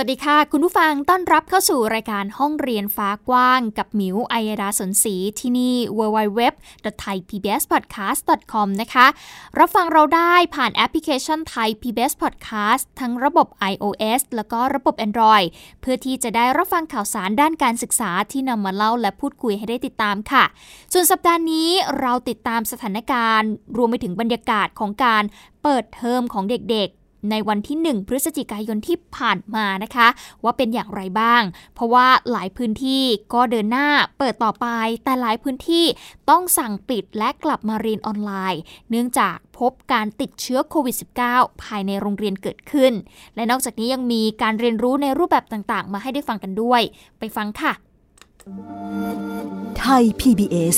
สวัสดีค่ะ คุณผู้ฟังต้อนรับเข้าสู่รายการห้องเรียนฟ้ากว้างกับหมิวไอยดาสนศรีที่นี่ www.thaipbspodcast.com นะคะ รับฟังเราได้ผ่านแอปพลิเคชัน Thai PBS Podcast ทั้งระบบ iOS แล้วก็ระบบ Android เพื่อที่จะได้รับฟังข่าวสารด้านการศึกษาที่นำมาเล่าและพูดคุยให้ได้ติดตามค่ะ ส่วนสัปดาห์นี้เราติดตามสถานการณ์ รวมไปถึงบรรยากาศของการเปิดเทอมของเด็ก ในวันที่ 1 พฤศจิกายนที่ผ่านมานะคะ ว่าเป็นอย่างไรบ้าง เพราะว่าหลายพื้นที่ก็เดินหน้าเปิดต่อไป แต่หลายพื้นที่ต้องสั่งปิดและกลับมาเรียนออนไลน์ เนื่องจากพบการติดเชื้อโควิด -19 ภายในโรงเรียนเกิดขึ้น และนอกจากนี้ยังมีการเรียนรู้ในรูปแบบต่างๆ มาให้ได้ฟังกันด้วย ไปฟังค่ะ ไทย PBS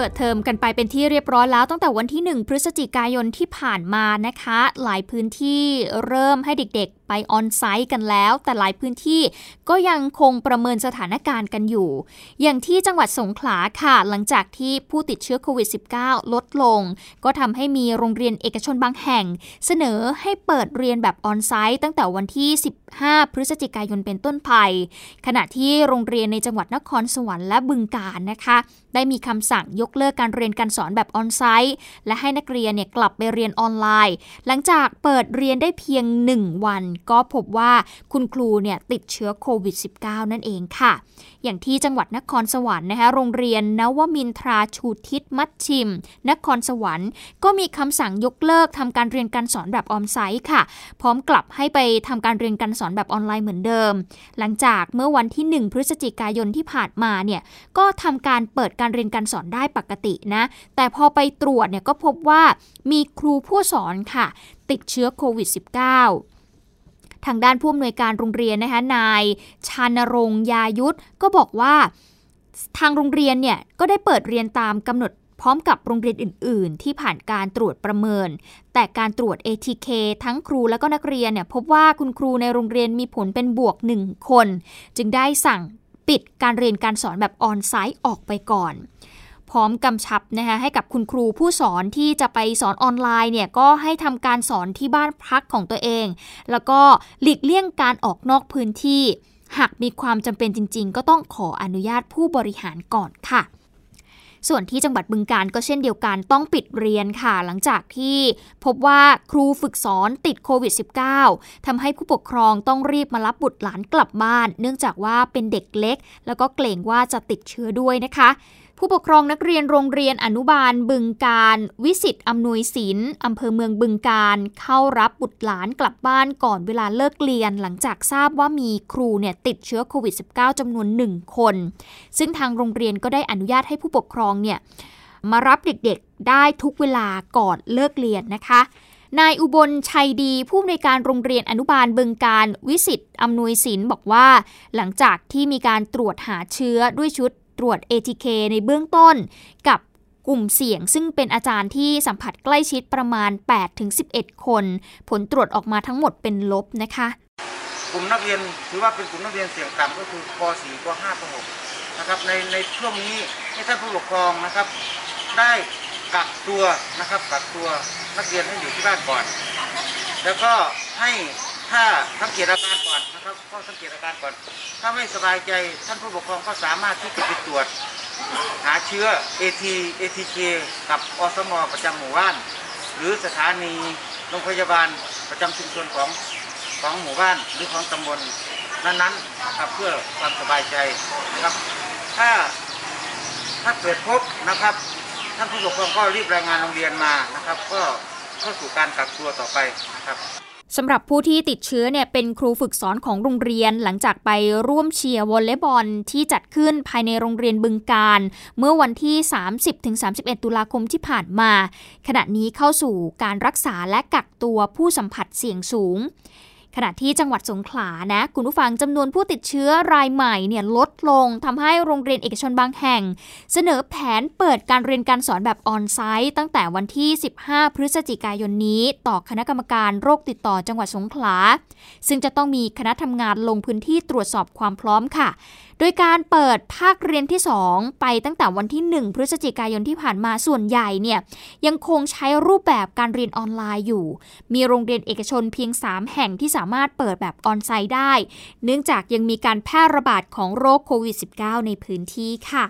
ปิดเทอมกันไปเป็นที่เรียบร้อยแล้วตั้งแต่วันที่ 1 พฤศจิกายนที่ผ่านมานะคะ หลายพื้นที่เริ่มให้เด็กๆ ไปออนไซต์กันแล้ว แต่หลายพื้นที่ก็ยังคงประเมินสถานการณ์กันอยู่ อย่างที่จังหวัดสงขลาค่ะ หลังจากที่ผู้ติดเชื้อโควิด -19 ลดลง ก็ทำให้มีโรงเรียนเอกชนบางแห่ง เสนอให้เปิดเรียนแบบออนไซต์ตั้งแต่วันที่ 15 พฤศจิกายนเป็นต้นไป ขณะที่โรงเรียนในจังหวัดนครสวรรค์และบึงกาฬนะคะ ได้มีคำสั่งยกเลิกการเรียนการสอนแบบออนไซต์และให้นักเรียนเนี่ยกลับไปเรียนออนไลน์ หลังจากเปิดเรียนได้เพียง 1 วันก็พบว่าคุณครูเนี่ยติดเชื้อโควิด -19 นั่นเองค่ะ อย่างที่จังหวัดนครสวรรค์นะคะโรงเรียนนวมินทราชูทิศมัดชิม นครสวรรค์ ก็มีคำสั่งยกเลิกทำการเรียนการสอนแบบออนไซต์ค่ะ พร้อมกลับให้ไปทำการเรียนการสอนแบบออนไลน์เหมือนเดิม หลังจากเมื่อวันที่ 1 พฤศจิกายนที่ผ่านมาเนี่ยก็ทำการเปิดการเรียนการสอนได้ปกตินะ แต่พอไปตรวจเนี่ยก็พบว่ามีครูผู้สอนค่ะ ติดเชื้อโควิด -19 ทางด้านผู้อำนวยการโรงเรียนนะคะนายชานรงยายุทธก็บอกว่าทางโรงเรียนเนี่ยก็ได้เปิดเรียนตามกำหนดพร้อมกับโรงเรียนอื่น ๆ ที่ผ่านการตรวจประเมิน แต่การตรวจ ATK ทั้งครูและก็นักเรียนเนี่ยพบว่าคุณครูในโรงเรียนมีผลเป็นบวกหนึ่งคน จึงได้สั่งปิดการเรียนการสอนแบบออนไซต์ออกไปก่อน พร้อมกำชับนะคะให้กับคุณครูผู้สอนที่จะไปสอนออนไลน์เนี่ยก็ให้ทำการสอนที่บ้านพักของตัวเอง แล้วก็หลีกเลี่ยงการออกนอกพื้นที่ หากมีความจำเป็นจริง ๆ ก็ต้องขออนุญาตผู้บริหารก่อนค่ะส่วนที่จังหวัดบึงการก็เช่นเดียวกันต้องปิดเรียนค่ะ หลังจากที่พบว่าครูฝึกสอนติดโควิด -19 ทำให้ผู้ปกครองต้องรีบมารับบุตรหลานกลับบ้าน เนื่องจากว่าเป็นเด็กเล็ก แล้วก็เกรงว่าจะติดเชื้อด้วยนะคะ ผู้ปกครองนักเรียนโรงเรียนอนุบาลบึงการ วิสิตอำนวยศิลป์อำเภอเมืองบึงการ เข้ารับบุตรหลานกลับบ้านก่อนเวลาเลิกเรียน หลังจากทราบว่ามีครูเนี่ยติดเชื้อโควิด -19 จำนวนหนึ่งคน ซึ่งทางโรงเรียนก็ได้อนุญาตให้ผู้ปกครองเนี่ยมารับเด็กๆได้ทุกเวลาก่อนเลิกเรียนนะคะนายอุบลชัยดีผู้อำนวยการโรงเรียนอนุบาลบึงการวิสิตอำนวยศิลป์บอกว่า หลังจากที่มีการตรวจหาเชื้อด้วยชุด ตรวจ ATK ในเบื้องต้น กับกลุ่มเสี่ยงซึ่งเป็นอาจารย์ที่สัมผัสใกล้ชิดประมาณ 8-11 คน ผลตรวจออกมาทั้งหมดเป็นลบนะคะ กลุ่มนักเรียนถือว่าเป็นกลุ่มนักเรียนเสี่ยงต่ำก็คือป .4 ป .5 ป .6 นะครับในในช่วงนี้ให้ท่านผู้ปกครองนะครับ ได้กักตัวนะครับกักตัวนักเรียนให้อยู่ที่บ้านก่อน แล้วก็ให้ ถ้าสังเกตอาการก่อนนะครับก็สังเกตอาการก่อน ถ้าไม่สบายใจท่านผู้ปกครองก็สามารถที่จะไปตรวจ หาเชื้อ AT ATK กับอสมประจำหมู่บ้าน หรือสถานีโรงพยาบาลประจำชุมชนของของหมู่บ้านหรือของตำบลนั้นๆนะครับเพื่อความสบายใจนะครับ ถ้าถ้าเกิดพบนะครับ ท่านผู้ปกครองก็รีบรายงานโรงเรียนมานะครับ ก็เข้าสู่การกักตัวต่อไปนะครับ สำหรับผู้ที่ติดเชื้อเนี่ยเป็นครูฝึกสอนของโรงเรียนหลังจากไปร่วมเชียร์วอลเลย์บอลที่จัดขึ้นภายในโรงเรียนบึงการ เมื่อวันที่ 30-31 ตุลาคมที่ผ่านมา ขณะนี้เข้าสู่การรักษาและกักตัวผู้สัมผัสเสี่ยงสูง ขณะที่จังหวัดสงขลานะคุณผู้ฟังจำนวนผู้ติดเชื้อรายใหม่เนี่ยลดลงทำให้โรงเรียนเอกชนบางแห่ง เสนอแผนเปิดการเรียนการสอนแบบออนไซต์ตั้งแต่วันที่ 15 พฤศจิกายนนี้ ต่อคณะกรรมการโรคติดต่อจังหวัดสงขลา ซึ่งจะต้องมีคณะทำงานลงพื้นที่ตรวจสอบความพร้อมค่ะ โดยการเปิดภาคเรียนที่ 2 ไปตั้งแต่วันที่ 1 พฤศจิกายนที่ผ่านมาส่วนใหญ่เนี่ยยังคงใช้รูปแบบการเรียนออนไลน์อยู่ มีโรงเรียนเอกชนเพียง 3 แห่งที่สามารถเปิดแบบออนไซต์ได้ เนื่องจากยังมีการแพร่ระบาดของโรคโควิด -19 ในพื้นที่ค่ะ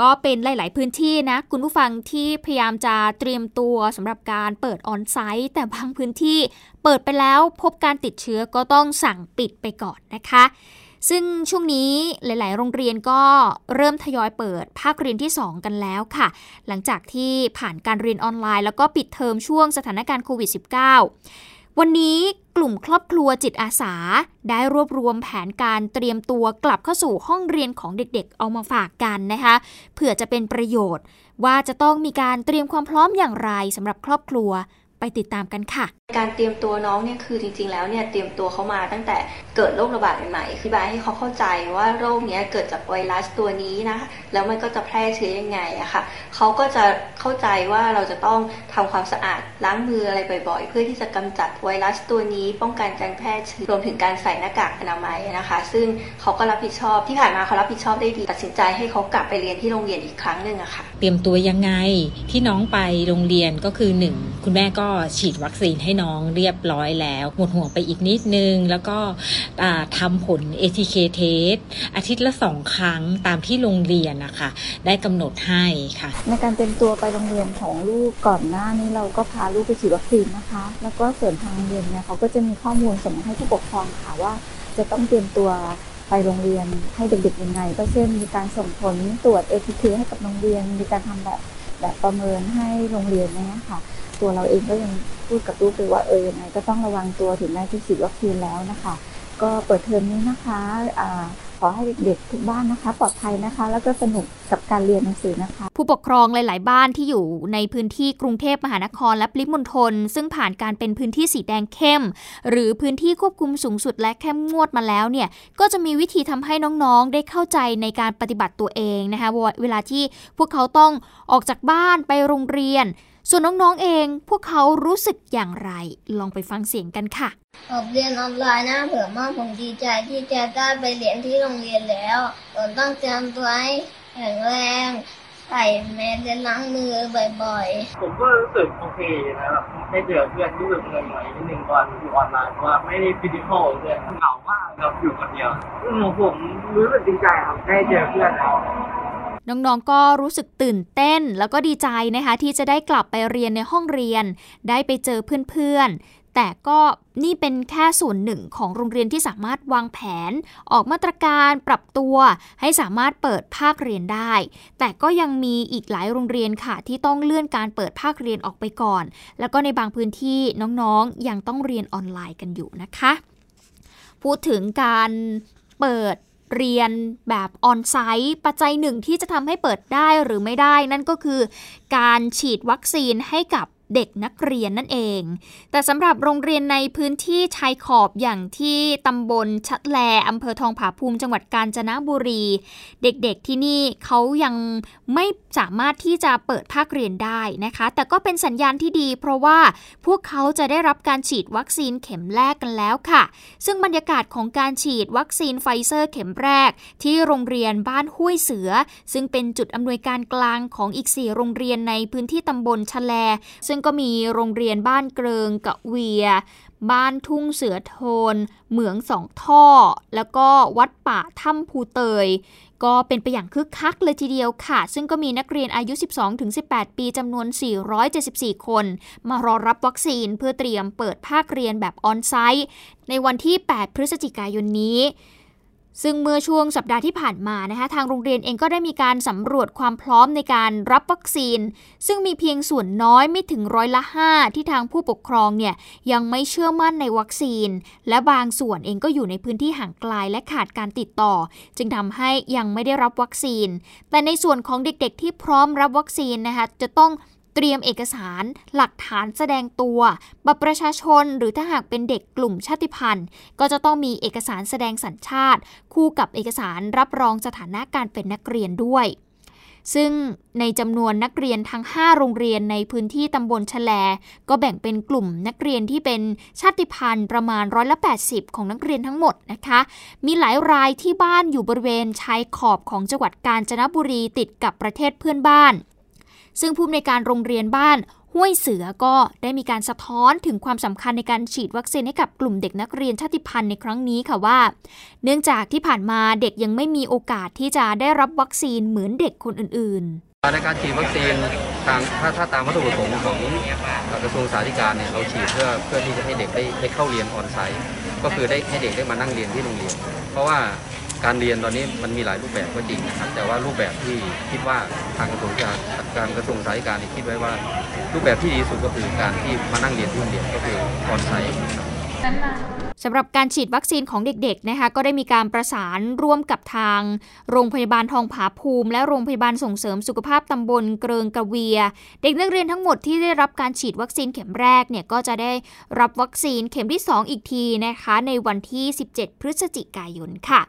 ก็เป็นหลาย ๆ พื้นที่นะ คุณผู้ฟังที่พยายามจะเตรียมตัวสำหรับการเปิดออนไซต์ แต่บางพื้นที่เปิดไปแล้วพบการติดเชื้อก็ต้องสั่งปิดไปก่อนนะคะ ซึ่งช่วงนี้หลาย ๆ โรงเรียนก็เริ่มทยอยเปิดภาคเรียนที่ 2 กันแล้วค่ะ หลังจากที่ผ่านการเรียนออนไลน์ แล้วก็ปิดเทอมช่วงสถานการณ์โควิด -19 วันนี้กลุ่มครอบครัวจิตอาสา ได้รวบรวมแผนการเตรียมตัวกลับเข้าสู่ห้องเรียนของเด็ก ๆ เอามาฝากกันนะคะเผื่อจะเป็นประโยชน์ ว่าจะต้องมีการเตรียมความพร้อมอย่างไรสำหรับครอบครัวไปติดตามกันค่ะ การเตรียมตัวน้องเนี่ยคือจริงๆ แล้วเนี่ยเตรียมตัวเขามาตั้งแต่เกิดโรคระบาดใหม่ๆอธิบายให้เขาเข้าใจว่าโรคเนี้ยเกิดจากไวรัสตัวนี้นะ แล้วมันก็จะแพร่เชื้อยังไงอะค่ะเขาก็จะเข้าใจว่าเราจะต้องทำความสะอาดล้างมืออะไรบ่อยๆ เพื่อที่จะกำจัดไวรัสตัวนี้ ป้องกันการแพร่เชื้อรวมถึงการใส่หน้ากากอนามัยนะคะ ซึ่งเขาก็รับผิดชอบที่ผ่านมาเขารับผิดชอบได้ดีตัดสินใจให้เขากลับไปเรียนที่โรงเรียนอีกครั้งหนึ่งอะค่ะ เตรียมตัวยังไงที่น้องไปโรงเรียนก็คือหนึ่งคุณแม่ก็ฉีดวัคซีนให้น้องเรียบร้อยแล้ว หมดห่วงไปอีกนิดนึง แล้วก็ทำผล ATK test อาทิตย์ละสองครั้งตามที่โรงเรียนนะคะ ได้กำหนดให้ค่ะ ในการเตรียมตัวไปโรงเรียนของลูกก่อนหน้านี้เราก็พาลูกไปฉีดวัคซีนนะคะ แล้วก็ส่วนทางโรงเรียนเนี่ยเขาก็จะมีข้อมูลส่งให้ผู้ปกครองค่ะว่า จะต้องเตรียมตัวไปโรงเรียนให้เด็กๆยังไง ก็เช่นมีการส่งผลตรวจ ATK ให้กับโรงเรียน มีการทำแบบแบบประเมินให้โรงเรียนเนี่ยค่ะ ตัวเราเองก็ยังพูดกับลูกเลยว่าเออยังไงก็ต้องระวังตัวถึงแม้ที่ฉีดวัคซีนแล้วนะคะ ก็เปิดเทอมนี้นะคะอ่าขอให้เด็กๆทุกบ้านนะคะ ปลอดภัยนะคะ แล้วก็สนุกกับการเรียนหนังสือนะคะ ผู้ปกครองหลาย ๆ บ้านที่อยู่ในพื้นที่กรุงเทพมหานครและปริมณฑลซึ่งผ่านการเป็นพื้นที่สีแดงเข้ม หรือพื้นที่ควบคุมสูงสุดและเข้มงวดมาแล้วเนี่ยก็จะมีวิธีทำให้น้องๆ ได้เข้าใจในการปฏิบัติตัวเองนะคะเวลาที่พวกเขาต้องออกจากบ้านไปโรงเรียน ส่วนน้องๆเองพวกเขารู้สึกอย่างไร ลองไปฟังเสียงกันค่ะผมเรียนออนไลน์นะเผื่อมากผมดีใจที่จะได้ไปเรียนที่โรงเรียนแล้วผมต้องเตรียมตัวให้แข็งแรงใส่แมสล้างมือบ่อยๆ ผมก็รู้สึกโอเคนะครับได้เจอเพื่อนรู้สึกเหนื่อยนิดนึงตอนอยู่ออนไลน์เพราะว่าไม่ได้ฟิสิกอลเลยเหงามากครับอยู่คนเดียวผมรู้สึกดีใจครับได้เจอเพื่อนแล้ว น้องๆก็รู้สึกตื่นเต้น แล้วก็ดีใจนะคะที่จะได้กลับไปเรียนในห้องเรียน ได้ไปเจอเพื่อนๆ แต่ก็นี่เป็นแค่ส่วนหนึ่งของโรงเรียนที่สามารถวางแผน ออกมาตรการปรับตัว ให้สามารถเปิดภาคเรียนได้ แต่ก็ยังมีอีกหลายโรงเรียนค่ะ ที่ต้องเลื่อนการเปิดภาคเรียนออกไปก่อน แล้วก็ในบางพื้นที่น้องๆยังต้องเรียนออนไลน์กันอยู่นะคะ พูดถึงการเปิด เรียนแบบออนไซต์ปัจจัยหนึ่งที่จะทำให้เปิดได้หรือไม่ได้ นั่นก็คือการฉีดวัคซีนให้กับ เด็กนักเรียนนั่นเอง แต่สำหรับโรงเรียนในพื้นที่ชายขอบอย่างที่ตำบลชัดแลอำเภอทองผาภูมิจังหวัดกาญจนบุรี เด็กๆที่นี่เขายังไม่สามารถที่จะเปิดภาคเรียนได้นะคะ แต่ก็เป็นสัญญาณที่ดี เพราะว่าพวกเขาจะได้รับการฉีดวัคซีนเข็มแรกกันแล้วค่ะ ซึ่งบรรยากาศของการฉีดวัคซีนไฟเซอร์เข็มแรก ที่โรงเรียนบ้านห้วยเสือ ซึ่งเป็นจุดอำนวยการกลางของอีก 4 โรงเรียนในพื้นที่ตำบลชะแล ซึ่งก็มีโรงเรียนบ้านเกริงกะเวีย บ้านทุ่งเสือโทน เหมืองสองท่อ แล้วก็วัดป่าถ้ำภูเตย ก็เป็นไปอย่างคึกคักเลยทีเดียวค่ะ ซึ่งก็มีนักเรียนอายุ 12-18 ปีจำนวน 474 คน มารอรับวัคซีนเพื่อเตรียมเปิดภาคเรียนแบบออนไซต์ในวันที่ 8 พฤศจิกายนนี้ ซึ่งเมื่อช่วงสัปดาห์ที่ผ่านมานะคะทางโรงเรียนเองก็ได้มีการสำรวจความพร้อมในการรับวัคซีน ซึ่งมีเพียงส่วนน้อยไม่ถึงร้อยละ5ที่ทางผู้ปกครองเนี่ยยังไม่เชื่อมั่นในวัคซีน และบางส่วนเองก็อยู่ในพื้นที่ห่างไกลและขาดการติดต่อ จึงทำให้ยังไม่ได้รับวัคซีน แต่ในส่วนของเด็กๆ ที่พร้อมรับวัคซีนนะคะจะต้อง ตรียมเอกสารหลักฐานแสดงตัวบัตรประชาชนหรือถ้าหากเป็นเด็กกลุ่มชาติพันธุ์ ก็จะต้องมีเอกสารแสดงสัญชาติ คู่กับเอกสารรับรองสถานะการเป็นนักเรียนด้วยซึ่งในจำนวนนักเรียนทั้ง 5 โรงเรียนในพื้นที่ตำบลชแล ก็แบ่งเป็นกลุ่มนักเรียนที่เป็นชาติพันธุ์ประมาณร้อยละ80 ของนักเรียนทั้งหมดนะคะ มีหลายรายที่บ้านอยู่บริเวณชายขอบของจังหวัดกาญจนบุรีติดกับประเทศเพื่อนบ้าน ซึ่งผู้อำนวยการโรงเรียนบ้านห้วยเสือก็ได้มีการสะท้อนถึงความสำคัญในการฉีดวัคซีนให้กับกลุ่มเด็กนักเรียนชาติพันธุ์ในครั้งนี้ค่ะว่า เนื่องจากที่ผ่านมาเด็กยังไม่มีโอกาสที่จะได้รับวัคซีนเหมือนเด็กคนอื่นๆในการฉีดวัคซีนทางถ้าถ้าตามวัตถุประสงค์ของกระทรวงสาธารณสุขเนี่ยเราฉีดเพื่อเพื่อที่จะให้เด็กได้ได้เข้าเรียนออนไซต์ก็คือได้ให้เด็กได้มานั่งเรียนที่โรงเรียน เพราะว่า การเรียนตอนนี้มันมีหลายรูปแบบก็จริงนะครับ แต่ว่ารูปแบบที่คิดว่าทางกระทรวงการการกระทรวงสาธารณสุขคิดไว้ว่า รูปแบบที่ดีสุดก็คือการที่มานั่งเรียนที่โรงเรียนก็คือออนไซต์สำหรับการฉีดวัคซีนของเด็กๆนะคะก็ได้มีการประสานร่วมกับทาง โรงพยาบาลทองผาภูมิ และโรงพยาบาลส่งเสริมสุขภาพตำบลเกริงกระเวีย เด็กนักเรียนทั้งหมดที่ได้รับการฉีดวัคซีนเข็มแรกเนี่ยก็จะได้รับวัคซีนเข็มที่ 2 อีกทีนะคะในวันที่ 17 พฤศจิกายนค่ะ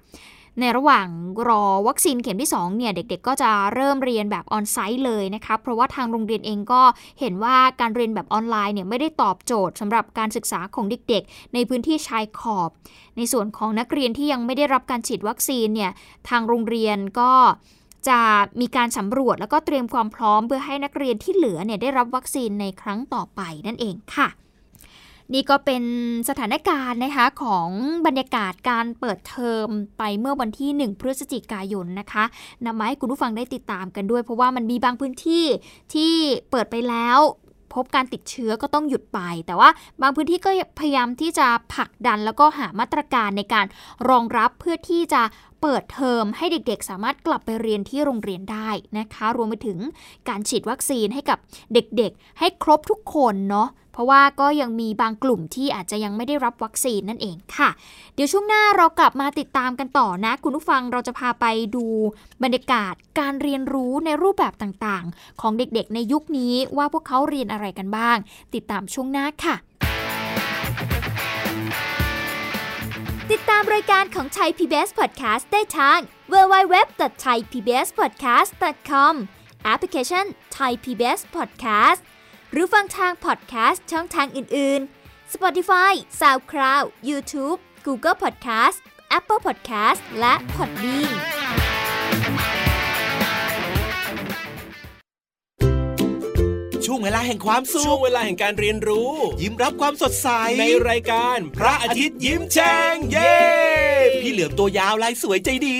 ในระหว่างรอวัคซีนเข็มที่2เนี่ยเด็กๆ ก็จะเริ่มเรียนแบบออนไซต์เลยนะคะเพราะว่าทางโรงเรียนเองก็เห็นว่าการเรียนแบบออนไลน์เนี่ยไม่ได้ตอบโจทย์สำหรับการศึกษาของเด็กๆ ในพื้นที่ชายขอบ ในส่วนของนักเรียนที่ยังไม่ได้รับการฉีดวัคซีนเนี่ยทางโรงเรียนก็จะมีการสำรวจแล้วก็เตรียมความพร้อมเพื่อให้นักเรียนที่เหลือเนี่ยได้รับวัคซีนในครั้งต่อไปนั่นเองค่ะ นี่ก็เป็นสถานการณ์นะคะของบรรยากาศการเปิดเทอมไปเมื่อวันที่ 1 พฤศจิกายนนะคะนำมาให้คุณผู้ฟังได้ติดตามกันด้วย เพราะว่ามันมีบางพื้นที่ที่เปิดไปแล้วพบการติดเชื้อก็ต้องหยุดไป แต่ว่าบางพื้นที่ก็พยายามที่จะผลักดันแล้วก็หามาตรการในการรองรับเพื่อที่จะเปิดเทอมให้เด็กๆ สามารถกลับไปเรียนที่โรงเรียนได้นะคะ รวมไปถึงการฉีดวัคซีนให้กับเด็กๆ ให้ครบทุกคนเนาะ เพราะว่าก็ยังมีบางกลุ่มที่อาจจะยังไม่ได้รับวัคซีนนั่นเองค่ะ เดี๋ยวช่วงหน้าเรากลับมาติดตามกันต่อนะ คุณผู้ฟังเราจะพาไปดูบรรยากาศการเรียนรู้ในรูปแบบต่างๆ ของเด็กๆ ในยุคนี้ว่าพวกเขาเรียนอะไรกันบ้าง ติดตามช่วงหน้าค่ะติดตามรายการของไทย PBS Podcast ได้ทาง www.thaipbspodcast.com แอปพลิเคชัน Thai PBS Podcast หรือฟังทางพอดแคสต์ช่องทางอื่น ๆ Spotify, SoundCloud, YouTube, Google Podcast, Apple Podcast และ Podbean ช่วงเวลาแห่งความสุขช่วงเวลาแห่งการเรียนรู้ ยิ้มรับความสดใส ในรายการ พระอาทิตย์ยิ้มแฉ่งเย้ พี่เหลือมตัวยาวลายสวยใจดี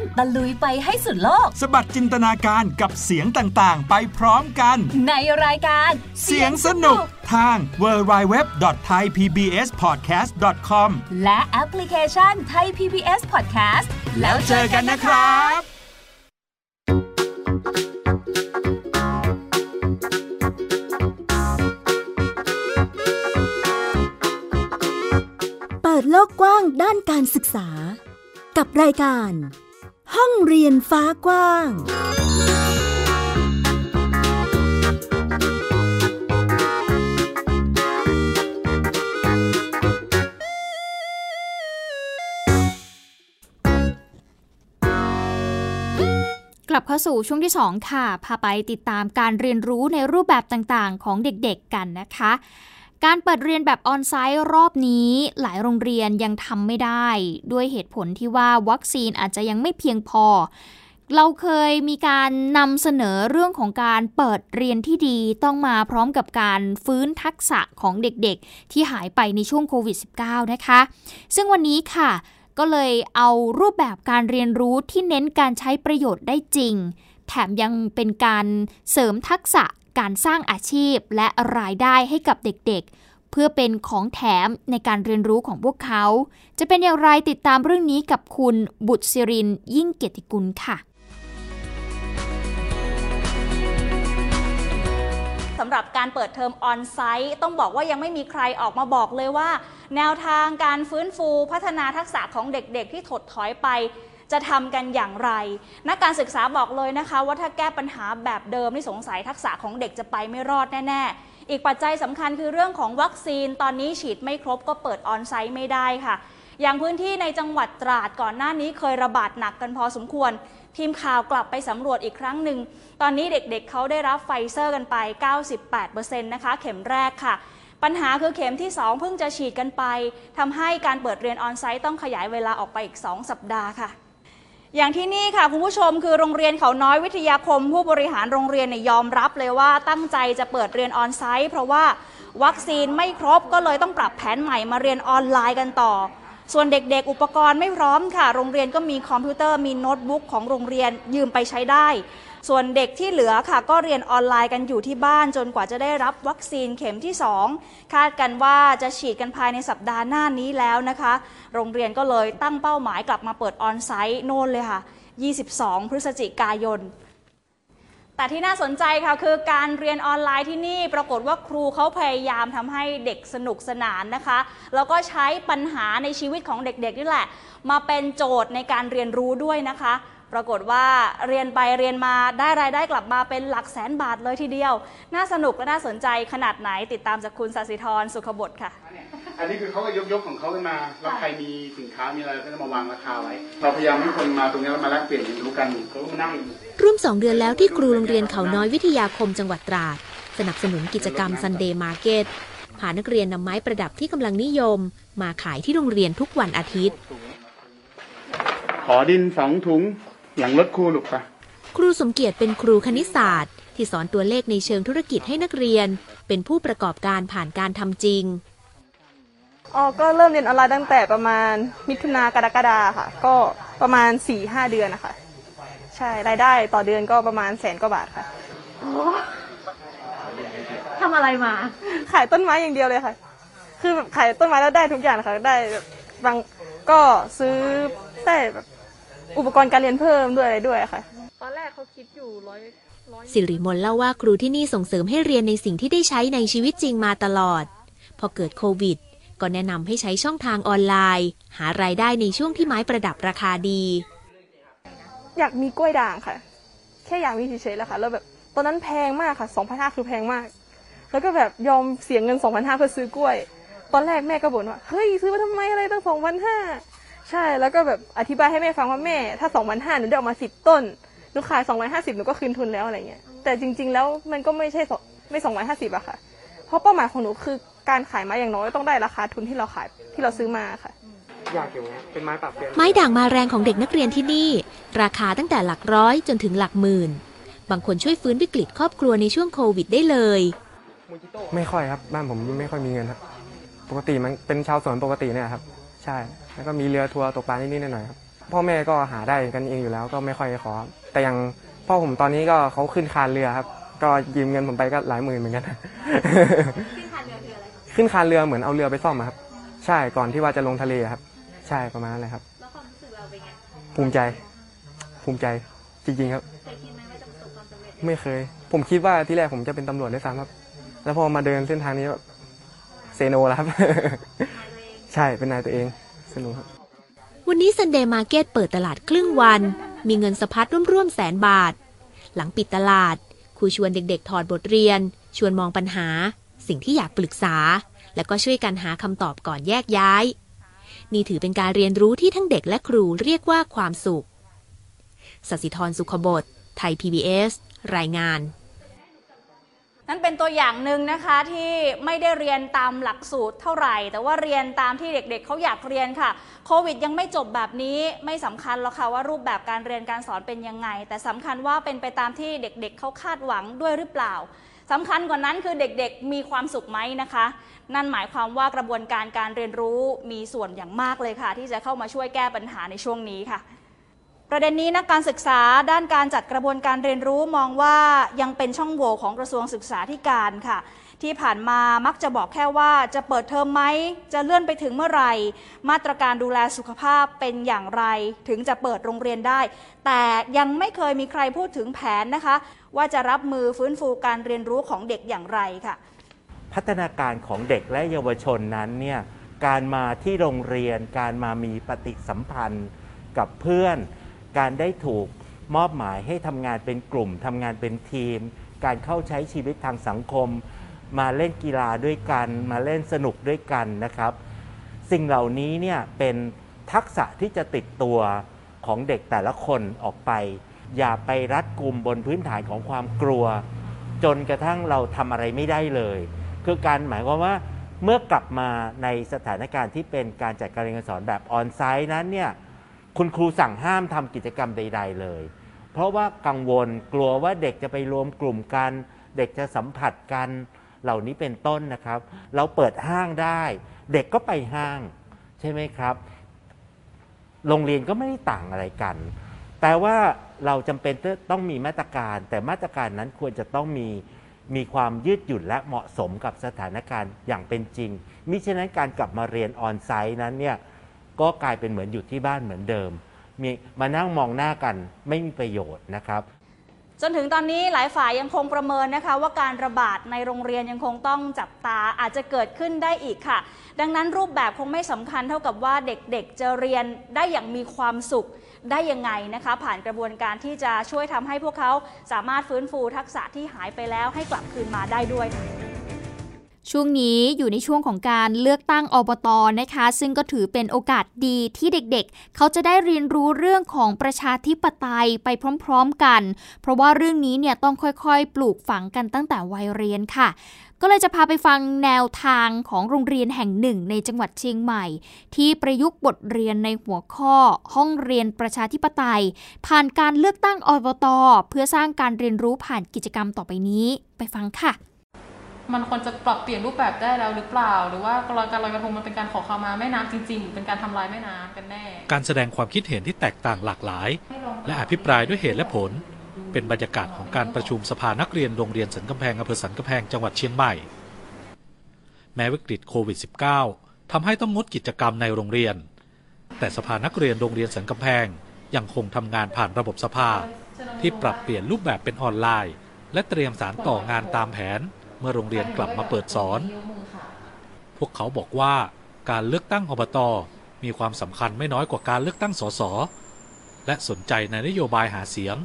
นทุกคนตะลุยไปให้สุดโลก สบัดจินตนาการกับเสียงต่างๆ ไปพร้อมกัน ในรายการ เสียงสนุกทาง www.thaipbspodcast.com และแอปพลิเคชัน Thai PBS Podcast แล้วเจอกันนะครับเปิดโลกกว้างด้านการศึกษา กับรายการ ห้องเรียนฟ้ากว้าง กลับเข้าสู่ช่วงที่ 2 ค่ะ พาไปติดตามการเรียนรู้ในรูปแบบต่างๆ ของเด็กๆกันนะคะ การเปิดเรียนแบบออนไซต์รอบนี้หลายโรงเรียนยังทำไม่ได้ ด้วยเหตุผลที่ว่าวัคซีนอาจจะยังไม่เพียงพอ เราเคยมีการนำเสนอเรื่องของการเปิดเรียนที่ดีต้องมาพร้อมกับการฟื้นทักษะของเด็กๆ ที่หายไปในช่วงโควิด -19 นะคะ ซึ่งวันนี้ค่ะก็เลยเอารูปแบบการเรียนรู้ที่เน้นการใช้ประโยชน์ได้จริง แถมยังเป็นการเสริมทักษะ การสร้างอาชีพและรายได้ให้กับเด็กๆ เพื่อเป็นของแถมในการเรียนรู้ของพวกเขา จะเป็นอย่างไรติดตามเรื่องนี้กับคุณบุตรศิรินยิ่งเกียรติกุลค่ะสำหรับการเปิดเทอมออนไซต์ต้องบอกว่ายังไม่มีใครออกมาบอกเลยว่า แนวทางการฟื้นฟูพัฒนาทักษะของเด็กๆ ที่ถดถอยไป จะทำกันอย่างไร นักการศึกษาบอกเลยนะคะ ว่าถ้าแก้ปัญหาแบบเดิมที่สงสัยทักษะของเด็กจะไปไม่รอดแน่ๆ อีกปัจจัยสำคัญคือเรื่องของวัคซีนตอนนี้ฉีดไม่ครบก็เปิดออนไซต์ไม่ได้ค่ะ อย่างพื้นที่ในจังหวัดตราดก่อนหน้านี้เคยระบาดหนักกันพอสมควรทีมข่าวกลับไปสำรวจอีกครั้งหนึ่ง ตอนนี้เด็กๆเเขาได้รับไฟเซอร์กันไป 98%นะคะ เข็มแรกค่ะ ปัญหาคือเข็มที่ 2 เพิ่งจะฉีดกันไป ทำให้การเปิดเรียนออนไซต์ต้องขยายเวลาออกไปอีก 2 สัปดาห์ค่ะ อย่างที่นี่ค่ะคุณผู้ชมคือโรงเรียนเขาน้อยวิทยาคม ผู้บริหารโรงเรียนเนี่ยยอมรับเลยว่าตั้งใจจะเปิดเรียนออนไซต์เพราะว่าวัคซีนไม่ครบก็เลยต้องปรับแผนใหม่มาเรียนออนไลน์กันต่อ ส่วนเด็กๆ อุปกรณ์ไม่พร้อมค่ะ โรงเรียนก็มีคอมพิวเตอร์มีโน้ตบุ๊กของโรงเรียนยืมไปใช้ได้ ส่วนเด็กที่เหลือค่ะก็เรียนออนไลน์กันอยู่ที่บ้านจนกว่าจะได้รับวัคซีนเข็มที่ 2 คาดกันว่าจะฉีดกันภายในสัปดาห์หน้านี้แล้วนะคะ โรงเรียนก็เลยตั้งเป้าหมายกลับมาเปิด onsite โน่นเลยค่ะ 22 พฤศจิกายน แต่ที่น่าสนใจค่ะคือการเรียนออนไลน์ที่นี่ปรากฏว่าครูเขาพยายามทำให้เด็กสนุกสนานนะคะ แล้วก็ใช้ปัญหาในชีวิตของเด็กๆนี่แหละ มาเป็นโจทย์ในการเรียนรู้ด้วยนะคะ ปรากฏว่าเรียนไปเรียนมาได้รายได้กลับมาเป็นหลักแสนบาทเลยทีเดียว น่าสนุกและน่าสนใจขนาดไหนติดตามจากคุณสัสิธรสุขบดค่ะ อันนี้คือเขาก็ยกยกของเขาขึ้นมาแล้วใครมีสินค้ามีอะไรก็จะมาวางราคาไว้ เราพยายามให้คนมาตรงนี้แล้วมาแลกเปลี่ยนเรียนรู้กันเขาก็มานั่งร่วมสองเดือนแล้วที่ครูโรงเรียนเขาน้อยวิทยาคมจังหวัดตราด สนับสนุนกิจกรรม Sunday Market พานักเรียนนำไม้ประดับที่กำลังนิยม มาขายที่โรงเรียนทุกวันอาทิตย์ ขอดินสองถุงหลังรถครูลูกปะครูสมเกียรติเป็นครูคณิตศาสตร์ ที่สอนตัวเลขในเชิงธุรกิจให้นักเรียน เป็นผู้ประกอบการผ่านการทำจริง อ๋อก็เริ่มเรียนออนไลน์ตั้งแต่ประมาณมิถุนากรกฎาค่ะ ก็ประมาณสี่ห้าเดือนนะคะ ใช่รายได้ต่อเดือนก็ประมาณแสนกว่าบาทค่ะทำอะไรมา ขายต้นไม้อย่างเดียวเลยค่ะ คือแบบขายต้นไม้แล้วได้ทุกอย่างค่ะ ได้บางก็ซื้อได้แบบอุปกรณ์การเรียนเพิ่มด้วยอะไรด้วยค่ะ ตอนแรกเขาคิดอยู่ร้อยสิริมนเล่าว่าครูที่นี่ส่งเสริมให้เรียนในสิ่งที่ได้ใช้ในชีวิตจริงมาตลอด พอเกิดโควิด ก็แนะนำให้ใช้ช่องทางออนไลน์ หารายได้ในช่วงที่ไม้ประดับราคาดี อยากมีกล้วยด่างค่ะ แค่อยากมีเฉยๆแล้วค่ะแล้วแบบตอนนั้นแพงมากค่ะ2 5 0 0คือแพงมาก แล้วก็แบบยอมเสียเงิน2 5 0 0เพื่อซื้อกล้วย ตอนแรกแม่ก็บ่นว่าเฮ้ยซื้อมาทำไมอะไรตั้ง2 5 0 0ใช่แล้วก็แบบอธิบายให้แม่ฟังว่าแม่ ถ้า2 5 0 0หนูได้ออกมา10ต้นหนูขาย250หนูก็คืนทุนแล้วอะไรเงี้ยแต่จริง ๆ แล้วมันก็ไม่ใช่ไม่250อะค่ะ เพราะเป้าหมายของหนูคือ การขายไม้อย่างน้อยต้องได้ราคาทุนที่เราขายที่เราซื้อมาค่ะ อยากอยู่เป็นไม้ปรับเปลี่ยนไม้ด่างมาแรงของเด็กนักเรียนที่นี่ ราคาตั้งแต่หลักร้อยจนถึงหลักหมื่น บางคนช่วยฟื้นวิกฤตครอบครัวในช่วงโควิดได้เลย ไม่ค่อยครับ บ้านผมไม่ค่อยมีเงินครับ ปกติมันเป็นชาวสวนปกติเนี่ยครับ ใช่ แล้วก็มีเรือทัวร์ตกปลานิดๆหน่อยๆครับ พ่อแม่ก็หาได้กันเองอยู่แล้วก็ไม่ค่อยขอ แต่ยังพ่อผมตอนนี้ก็เขาขึ้นคานเรือครับ ก็ยืมเงินผมไปก็หลายหมื่นเหมือนกัน ขึ้นคานเรือเหมือนเอาเรือไปซ่อมครับ ใช่ก่อนที่ว่าจะลงทะเลครับ ใช่ประมาณนั้นเลยครับ แล้วความรู้สึกเราเป็นไงภูมิใจ ภูมิใจจริงๆครับ เคยคิดไหมว่าจะประสบความสำเร็จไม่เคย ผมคิดว่าที่แรกผมจะเป็นตำรวจด้วยซ้ำครับ แล้วพอมาเดินเส้นทางนี้แบบเซโนแล้วครับใช่เป็นนายตัวเองสนุกครับ วันนี้ Sunday Market เปิดตลาดครึ่งวัน มีเงินสะพัดร่วมๆแสนบาท หลังปิดตลาด ครูชวนเด็กๆถอดบทเรียน ชวนมองปัญหา สิ่งที่อยากปรึกษา และก็ช่วยกันหาคำตอบก่อนแยกย้าย นี่ถือเป็นการเรียนรู้ที่ทั้งเด็กและครูเรียกว่าความสุขสศิธรสุขบดไทย PBS รายงาน นั่นเป็นตัวอย่างหนึ่งนะคะที่ไม่ได้เรียนตามหลักสูตรเท่าไหร่ แต่ว่าเรียนตามที่เด็กๆเขาอยากเรียนค่ะ โควิดยังไม่จบแบบนี้ไม่สำคัญหรอกค่ะว่ารูปแบบการเรียนการสอนเป็นยังไง แต่สำคัญว่าเป็นไปตามที่เด็กๆเขาคาดหวังด้วยหรือเปล่า สำคัญกว่านั้นคือเด็กๆ มีความสุขไหมนะคะ นั่นหมายความว่ากระบวนการการเรียนรู้มีส่วนอย่างมากเลยค่ะ ที่จะเข้ามาช่วยแก้ปัญหาในช่วงนี้ค่ะ ประเด็นนี้นักการศึกษาด้านการจัดกระบวนการเรียนรู้มองว่ายังเป็นช่องโหว่ของกระทรวงศึกษาธิการค่ะ ที่ผ่านมามักจะบอกแค่ว่าจะเปิดเทอมไหม จะเลื่อนไปถึงเมื่อไหร่ มาตรการดูแลสุขภาพเป็นอย่างไร ถึงจะเปิดโรงเรียนได้ แต่ยังไม่เคยมีใครพูดถึงแผนนะคะ ว่าจะรับมือฟื้นฟูการเรียนรู้ของเด็กอย่างไรค่ะ พัฒนาการของเด็กและเยาวชนนั้นเนี่ยการมาที่โรงเรียน การมามีปฏิสัมพันธ์กับเพื่อน การได้ถูกมอบหมายให้ทำงานเป็นกลุ่มทำงานเป็นทีม การเข้าใช้ชีวิตทางสังคม มาเล่นกีฬาด้วยกัน มาเล่นสนุกด้วยกันนะครับ สิ่งเหล่านี้เนี่ยเป็นทักษะที่จะติดตัวของเด็กแต่ละคนออกไป อย่าไปรัดกลุ่มบนพื้นฐานของความกลัว จนกระทั่งเราทำอะไรไม่ได้เลย คือการหมายความว่าเมื่อกลับมาในสถานการณ์ที่เป็นการจัดการเรียนการสอนแบบออนไซต์นั้นเนี่ยคุณครูสั่งห้ามทำกิจกรรมใด ๆ เลย เพราะว่ากังวลกลัวว่าเด็กจะไปรวมกลุ่มกัน เด็กจะสัมผัสกัน เหล่านี้เป็นต้นนะครับ เราเปิดห้างได้ เด็กก็ไปห้าง ใช่ไหมครับ โรงเรียนก็ไม่ได้ต่างอะไรกัน แปลว่าเราจำเป็นต้องมีมาตรการ แต่มาตรการนั้นควรจะต้องมีมีความยืดหยุ่นและเหมาะสมกับสถานการณ์อย่างเป็นจริง มิฉะนั้นการกลับมาเรียนออนไซต์นั้นเนี่ยก็กลายเป็นเหมือนอยู่ที่บ้านเหมือนเดิม มีมานั่งมองหน้ากันไม่มีประโยชน์นะครับ จนถึงตอนนี้หลายฝ่ายยังคงประเมินนะคะ ว่าการระบาดในโรงเรียนยังคงต้องจับตาอาจจะเกิดขึ้นได้อีกค่ะ ดังนั้นรูปแบบคงไม่สำคัญเท่ากับว่าเด็กๆ จะเรียนได้อย่างมีความสุขได้ยังไงนะคะ ผ่านกระบวนการที่จะช่วยทำให้พวกเขาสามารถฟื้นฟูทักษะที่หายไปแล้วให้กลับคืนมาได้ด้วย ช่วงนี้อยู่ในช่วงของการเลือกตั้งอบตนะคะ ซึ่งก็ถือเป็นโอกาสดีที่เด็กๆเขาจะได้เรียนรู้เรื่องของประชาธิปไตยไปพร้อม ๆกัน เพราะว่าเรื่องนี้เนี่ยต้องค่อยๆ ปลูกฝังกันตั้งแต่วัยเรียนค่ะก็เลยจะพาไปฟังแนวทางของโรงเรียนแห่งหนึ่งในจังหวัดเชียงใหม่ ที่ประยุกต์บทเรียนในหัวข้อ ห้องเรียนประชาธิปไตย ผ่านการเลือกตั้งอบตเพื่อสร้างการเรียนรู้ผ่านกิจกรรมต่อไปนี้ ไปฟังค่ะ มันควรจะปรับเปลี่ยนรูปแบบได้แล้วหรือเปล่า หรือว่าการลอยกระทงมันเป็นการขอขมาแม่น้ำจริง ๆ เป็นการทำลายแม่น้ำกันแน่ การแสดงความคิดเห็นที่แตกต่างหลากหลาย และอภิปรายด้วยเหตุและผล เป็นบรรยากาศของการประชุมสภานักเรียนโรงเรียนสันกำแพงอำเภอสันกำแพงจังหวัดเชียงใหม่ แม้วิกฤตโควิด -19 ทำให้ต้องงดกิจกรรมในโรงเรียน แต่สภานักเรียนโรงเรียนสันกำแพงยังคงทำงานผ่านระบบสภา ที่ปรับเปลี่ยนรูปแบบเป็นออนไลน์ และเตรียมสารต่องานตามแผน เมื่อโรงเรียนกลับมาเปิดสอน พวกเขาบอกว่าการเลือกตั้งอบตมีความสำคัญไม่น้อยกว่าการเลือกตั้งสส และสนใจในนโยบายหาเสียง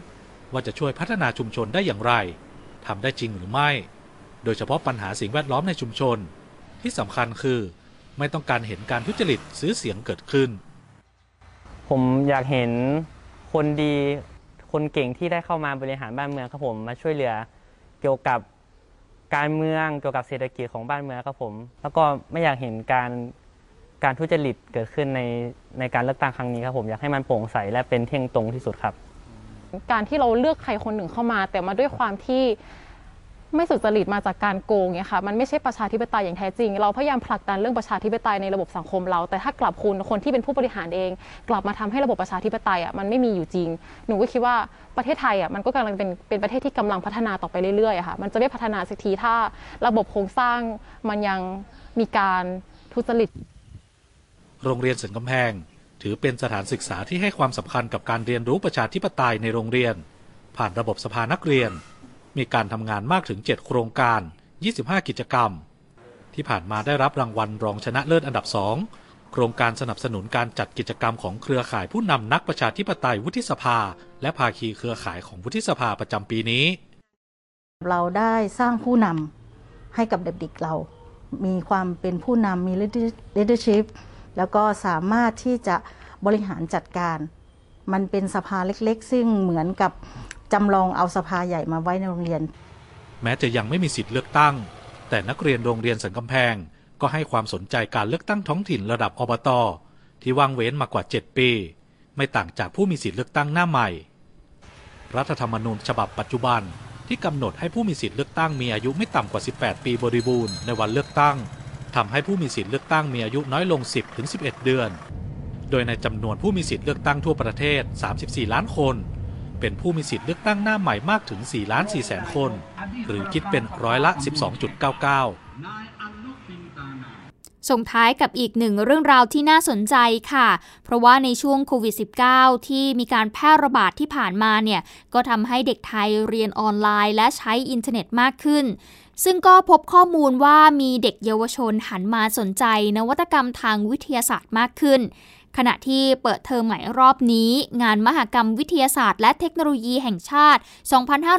ว่าจะช่วยพัฒนาชุมชนได้อย่างไรทำได้จริงหรือไม่ โดยเฉพาะปัญหาสิ่งแวดล้อมในชุมชน ที่สำคัญคือ ไม่ต้องการเห็นการทุจริตซื้อเสียงเกิดขึ้น ผมอยากเห็นคนดีคนเก่งที่ได้เข้ามาบริหารบ้านเมืองครับผมมาช่วยเหลือเกี่ยวกับ การเมืองเกี่ยวกับเศรษฐกิจของบ้านเมืองครับผม แล้วก็ไม่อยากเห็นการการทุจริตเกิดขึ้นในในการเลือกตั้งครั้งนี้ครับผมอยากให้มันโปร่งใสและเป็นเที่ยงตรงที่สุดครับ การที่เราเลือกใครคนหนึ่งเข้ามา แต่มาด้วยความที่ ไม่สุจริตมาจากการโกงเนี่ยค่ะมันไม่ใช่ประชาธิปไตยอย่างแท้จริง เราพยายามผลักดันเรื่องประชาธิปไตยในระบบสังคมเรา แต่ถ้ากลับคุณคนที่เป็นผู้บริหารเอง กลับมาทำให้ระบบประชาธิปไตยอะมันไม่มีอยู่จริง หนูก็คิดว่าประเทศไทยอะมันก็กำลังเป็นเป็นประเทศที่กำลังพัฒนาต่อไปเรื่อยๆอะค่ะมันจะไม่พัฒนาสักทีถ้าระบบโครงสร้างมันยังมีการทุจริต โรงเรียนสันกำแพง ถือเป็นสถานศึกษาที่ให้ความสำคัญกับการเรียนรู้ประชาธิปไตยในโรงเรียน ผ่านระบบสภานักเรียน มีการทำงานมากถึง 7 โครงการ 25 กิจกรรม ที่ผ่านมาได้รับรางวัลรองชนะเลิศอันดับสองโครงการสนับสนุนการจัดกิจกรรมของเครือข่ายผู้นำนักประชาธิปไตยวุฒิสภา และภาคีเครือข่ายของวุฒิสภาประจำปีนี้ เราได้สร้างผู้นำให้กับเด็กๆเรา มีความเป็นผู้นำมี leadership แล้วก็สามารถที่จะบริหารจัดการ มันเป็นสภาเล็กๆ ซึ่งเหมือนกับ จำลองเอาสภาใหญ่มาไว้ในโรงเรียน แม้จะยังไม่มีสิทธิ์เลือกตั้ง แต่นักเรียนโรงเรียนสันกำแพง ก็ให้ความสนใจการเลือกตั้งท้องถิ่นระดับอบตที่ว่างเว้นมากว่า 7 ปี ไม่ต่างจากผู้มีสิทธิ์เลือกตั้งหน้าใหม่ รัฐธรรมนูญฉบับปัจจุบันที่กำหนดให้ผู้มีสิทธิ์เลือกตั้งมีอายุไม่ต่ำกว่า 18 ปีบริบูรณ์ในวันเลือกตั้งทำให้ผู้มีสิทธิ์เลือกตั้งมีอายุน้อยลง 10ถึง11 เดือน โดยในจำนวนผู้มีสิทธิ์เลือกตั้งทั่วประเทศ 34 ล้านคน เป็นผู้มีสิทธิ์เลือกตั้งหน้าใหม่มากถึง 4 ล้าน4แสนคน หรือคิดเป็นร้อยละ 12.99ส่งท้ายกับอีกหนึ่งเรื่องราวที่น่าสนใจค่ะ เพราะว่าในช่วงโควิด -19 ที่มีการแพร่ระบาดที่ผ่านมาเนี่ย ก็ทำให้เด็กไทยเรียนออนไลน์ และใช้อินเทอร์เน็ตมากขึ้น ซึ่งก็พบข้อมูลว่ามีเด็กเยาวชนหันมาสนใจ นวัตกรรมทางวิทยาศาสตร์มากขึ้น ขณะที่เปิดเทอมใหม่รอบนี้ งานมหกรรมวิทยาศาสตร์ และเทคโนโลยีแห่งชาติ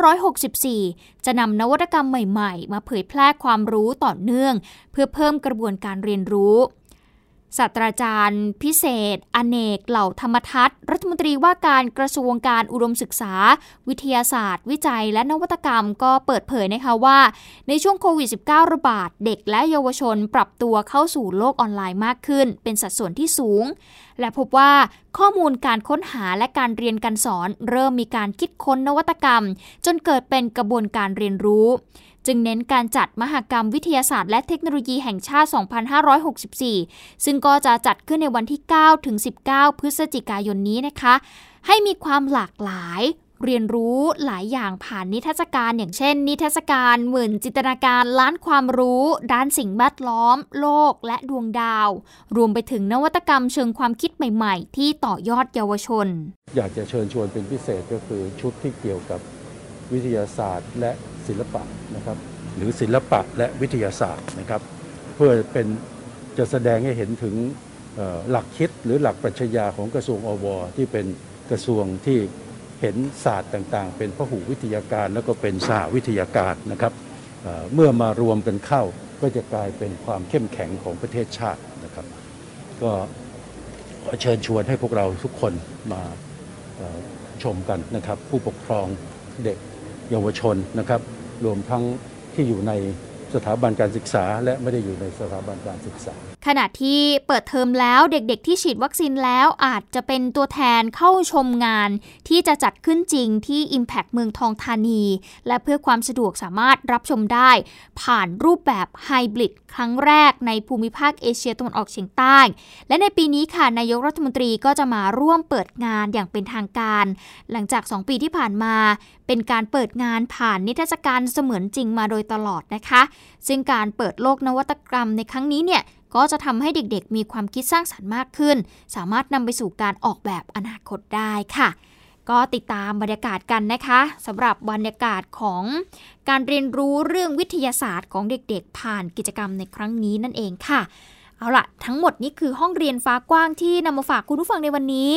2564 จะนำนวัตกรรมใหม่ ๆ มาเผยแพร่ความรู้ต่อเนื่อง เพื่อเพิ่มกระบวนการเรียนรู้ ศาสตราจารย์ พิเศษ อเนก เหล่าธรรมทัศน์รัฐมนตรีว่าการกระทรวงการอุดมศึกษา วิทยาศาสตร์ วิจัย และนวัตกรรมก็เปิดเผยนะคะว่า ในช่วงโควิด -19 ระบาด เด็กและเยาวชนปรับตัวเข้าสู่โลกออนไลน์มากขึ้น เป็นสัดส่วนที่สูง และพบว่าข้อมูลการค้นหาและการเรียนการสอน เริ่มมีการคิดค้นนวัตกรรม จนเกิดเป็นกระบวนการเรียนรู้ จึงเน้นการจัดมหกรรมวิทยาศาสตร์และเทคโนโลยีแห่งชาติ 2564 ซึ่งก็จะจัดขึ้นในวันที่ 9 ถึง 19 พฤศจิกายนนี้นะคะ ให้มีความหลากหลายเรียนรู้หลายอย่างผ่านนิทรรศการอย่างเช่น นิทรรศการหมื่นจินตนาการล้านความรู้ ด้านสิ่งแวดล้อม โลกและดวงดาว รวมไปถึงนวัตกรรมเชิงความคิดใหม่ ๆ ที่ต่อยอดเยาวชน อยากจะเชิญชวนเป็นพิเศษก็คือชุดที่เกี่ยวกับ วิทยาศาสตร์ และศิลปะนะครับ หรือศิลปะและวิทยาศาสตร์นะครับ เพื่อเป็นจะแสดงให้เห็นถึงหลักคิดหรือหลักปรัชญาของกระทรวงอวที่เป็นกระทรวงที่เห็นศาสตร์ต่างๆ เป็นพหูวิทยาการแล้วก็เป็นสหวิทยาการนะครับเมื่อมารวมกันเข้าก็จะกลายเป็นความเข้มแข็งของประเทศชาตินะครับ ก็ขอเชิญชวนให้พวกเราทุกคนมาชมกันนะครับ ผู้ปกครองเด็ก เยาวชนนะครับ รวมทั้งที่อยู่ในสถาบันการศึกษา และไม่ได้อยู่ในสถาบันการศึกษา ขณะที่เปิดเทอมแล้วเด็กๆที่ฉีดวัคซีนแล้วอาจจะเป็นตัวแทนเข้าชมงานที่จะจัดขึ้นจริงที่ Impact เมืองทองธานี และเพื่อความสะดวกสามารถรับชมได้ ผ่านรูปแบบไฮบริดครั้งแรกในภูมิภาคเอเชียตะวันออกเฉียงใต้ และในปีนี้ค่ะนายกรัฐมนตรีก็จะมาร่วมเปิดงานอย่างเป็นทางการ หลังจาก 2 ปีที่ผ่านมา เป็นการเปิดงานผ่านนิทรรศการเสมือนจริงมาโดยตลอดนะคะ ซึ่งการเปิดโลกนวัตกรรมในครั้งนี้เนี่ย ก็จะทำให้เด็กๆ มีความคิดสร้างสรรค์มากขึ้น สามารถนำไปสู่การออกแบบอนาคตได้ค่ะ ก็ติดตามบรรยากาศกันนะคะสำหรับบรรยากาศของการเรียนรู้เรื่องวิทยาศาสตร์ของเด็กๆ ผ่านกิจกรรมในครั้งนี้นั่นเองค่ะ เอาละทั้งหมดนี้คือห้องเรียนฟ้ากว้างที่นำมาฝากคุณผู้ฟังในวันนี้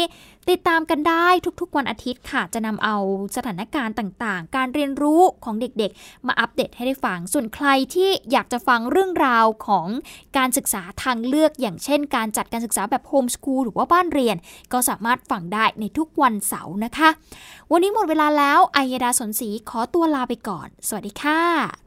ติดตามกันได้ทุกๆวันอาทิตย์ค่ะ จะนำเอาสถานการณ์ต่างๆ การเรียนรู้ของเด็กๆ มาอัปเดตให้ได้ฟัง ส่วนใครที่อยากจะฟังเรื่องราวของการศึกษาทางเลือก อย่างเช่น การจัดการศึกษาแบบโฮมสคูลหรือว่าบ้านเรียน ก็สามารถฟังได้ในทุกวันเสาร์นะคะ วันนี้หมดเวลาแล้วไอยดาสนศรีขอตัวลาไปก่อน สวัสดีค่ะ